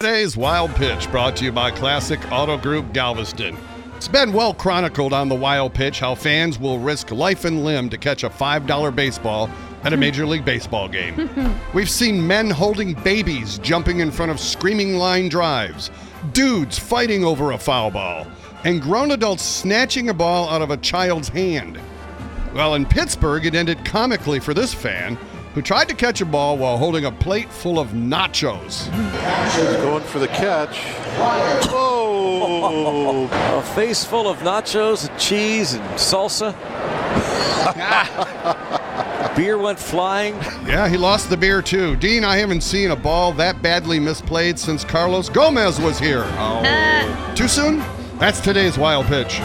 Today's Wild Pitch brought to you by Classic Auto Group Galveston. It's been well chronicled on the Wild Pitch how fans will risk life and limb to catch a $5 baseball at a Major League Baseball game. We've seen men holding babies jumping in front of screaming line drives, dudes fighting over a foul ball, and grown adults snatching a ball out of a child's hand. Well, in Pittsburgh, it ended comically for this fan who tried to catch a ball while holding a plate full of nachos. Going for the catch. Oh! A face full of nachos and cheese and salsa. Beer went flying. Yeah, he lost the beer too. Dean, I haven't seen a ball that badly misplayed since Carlos Gomez was here. Uh. Too soon? That's today's wild pitch.